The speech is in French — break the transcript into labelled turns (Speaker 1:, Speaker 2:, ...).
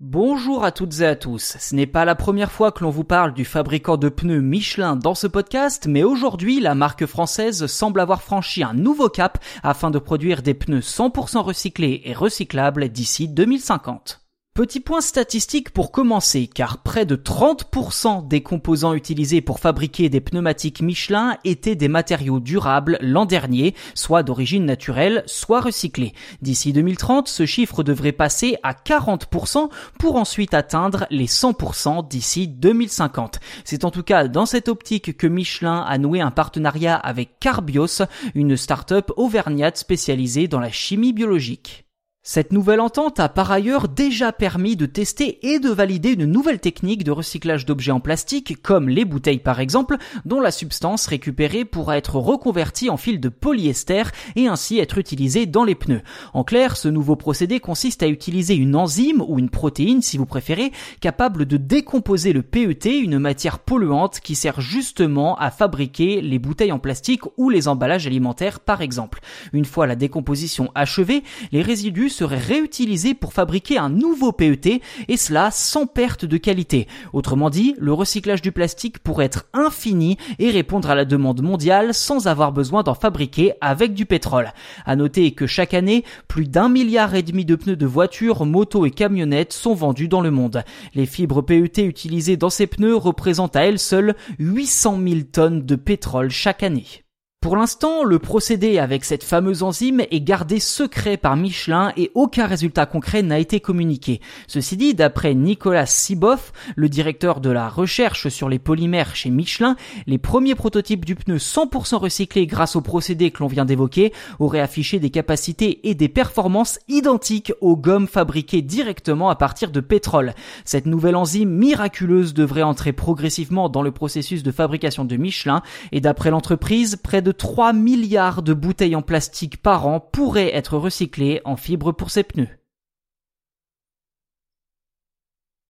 Speaker 1: Bonjour à toutes et à tous. Ce n'est pas la première fois que l'on vous parle du fabricant de pneus Michelin dans ce podcast, mais aujourd'hui, la marque française semble avoir franchi un nouveau cap afin de produire des pneus 100% recyclés et recyclables d'ici 2050. Petit point statistique pour commencer, car près de 30% des composants utilisés pour fabriquer des pneumatiques Michelin étaient des matériaux durables l'an dernier, soit d'origine naturelle, soit recyclés. D'ici 2030, ce chiffre devrait passer à 40% pour ensuite atteindre les 100% d'ici 2050. C'est en tout cas dans cette optique que Michelin a noué un partenariat avec Carbios, une start-up auvergnate spécialisée dans la chimie biologique. Cette nouvelle entente a par ailleurs déjà permis de tester et de valider une nouvelle technique de recyclage d'objets en plastique, comme les bouteilles par exemple, dont la substance récupérée pourra être reconvertie en fil de polyester et ainsi être utilisée dans les pneus. En clair, ce nouveau procédé consiste à utiliser une enzyme ou une protéine si vous préférez, capable de décomposer le PET, une matière polluante qui sert justement à fabriquer les bouteilles en plastique ou les emballages alimentaires par exemple. Une fois la décomposition achevée, les résidus serait réutilisé pour fabriquer un nouveau PET et cela sans perte de qualité. Autrement dit, le recyclage du plastique pourrait être infini et répondre à la demande mondiale sans avoir besoin d'en fabriquer avec du pétrole. À noter que chaque année, plus d'un milliard et demi de pneus de voitures, motos et camionnettes sont vendus dans le monde. Les fibres PET utilisées dans ces pneus représentent à elles seules 800 000 tonnes de pétrole chaque année. Pour l'instant, le procédé avec cette fameuse enzyme est gardé secret par Michelin et aucun résultat concret n'a été communiqué. Ceci dit, d'après Nicolas Siboff, le directeur de la recherche sur les polymères chez Michelin, les premiers prototypes du pneu 100% recyclé grâce au procédé que l'on vient d'évoquer auraient affiché des capacités et des performances identiques aux gommes fabriquées directement à partir de pétrole. Cette nouvelle enzyme miraculeuse devrait entrer progressivement dans le processus de fabrication de Michelin et d'après l'entreprise, près de de 3 milliards de bouteilles en plastique par an pourraient être recyclées en fibres pour ces pneus.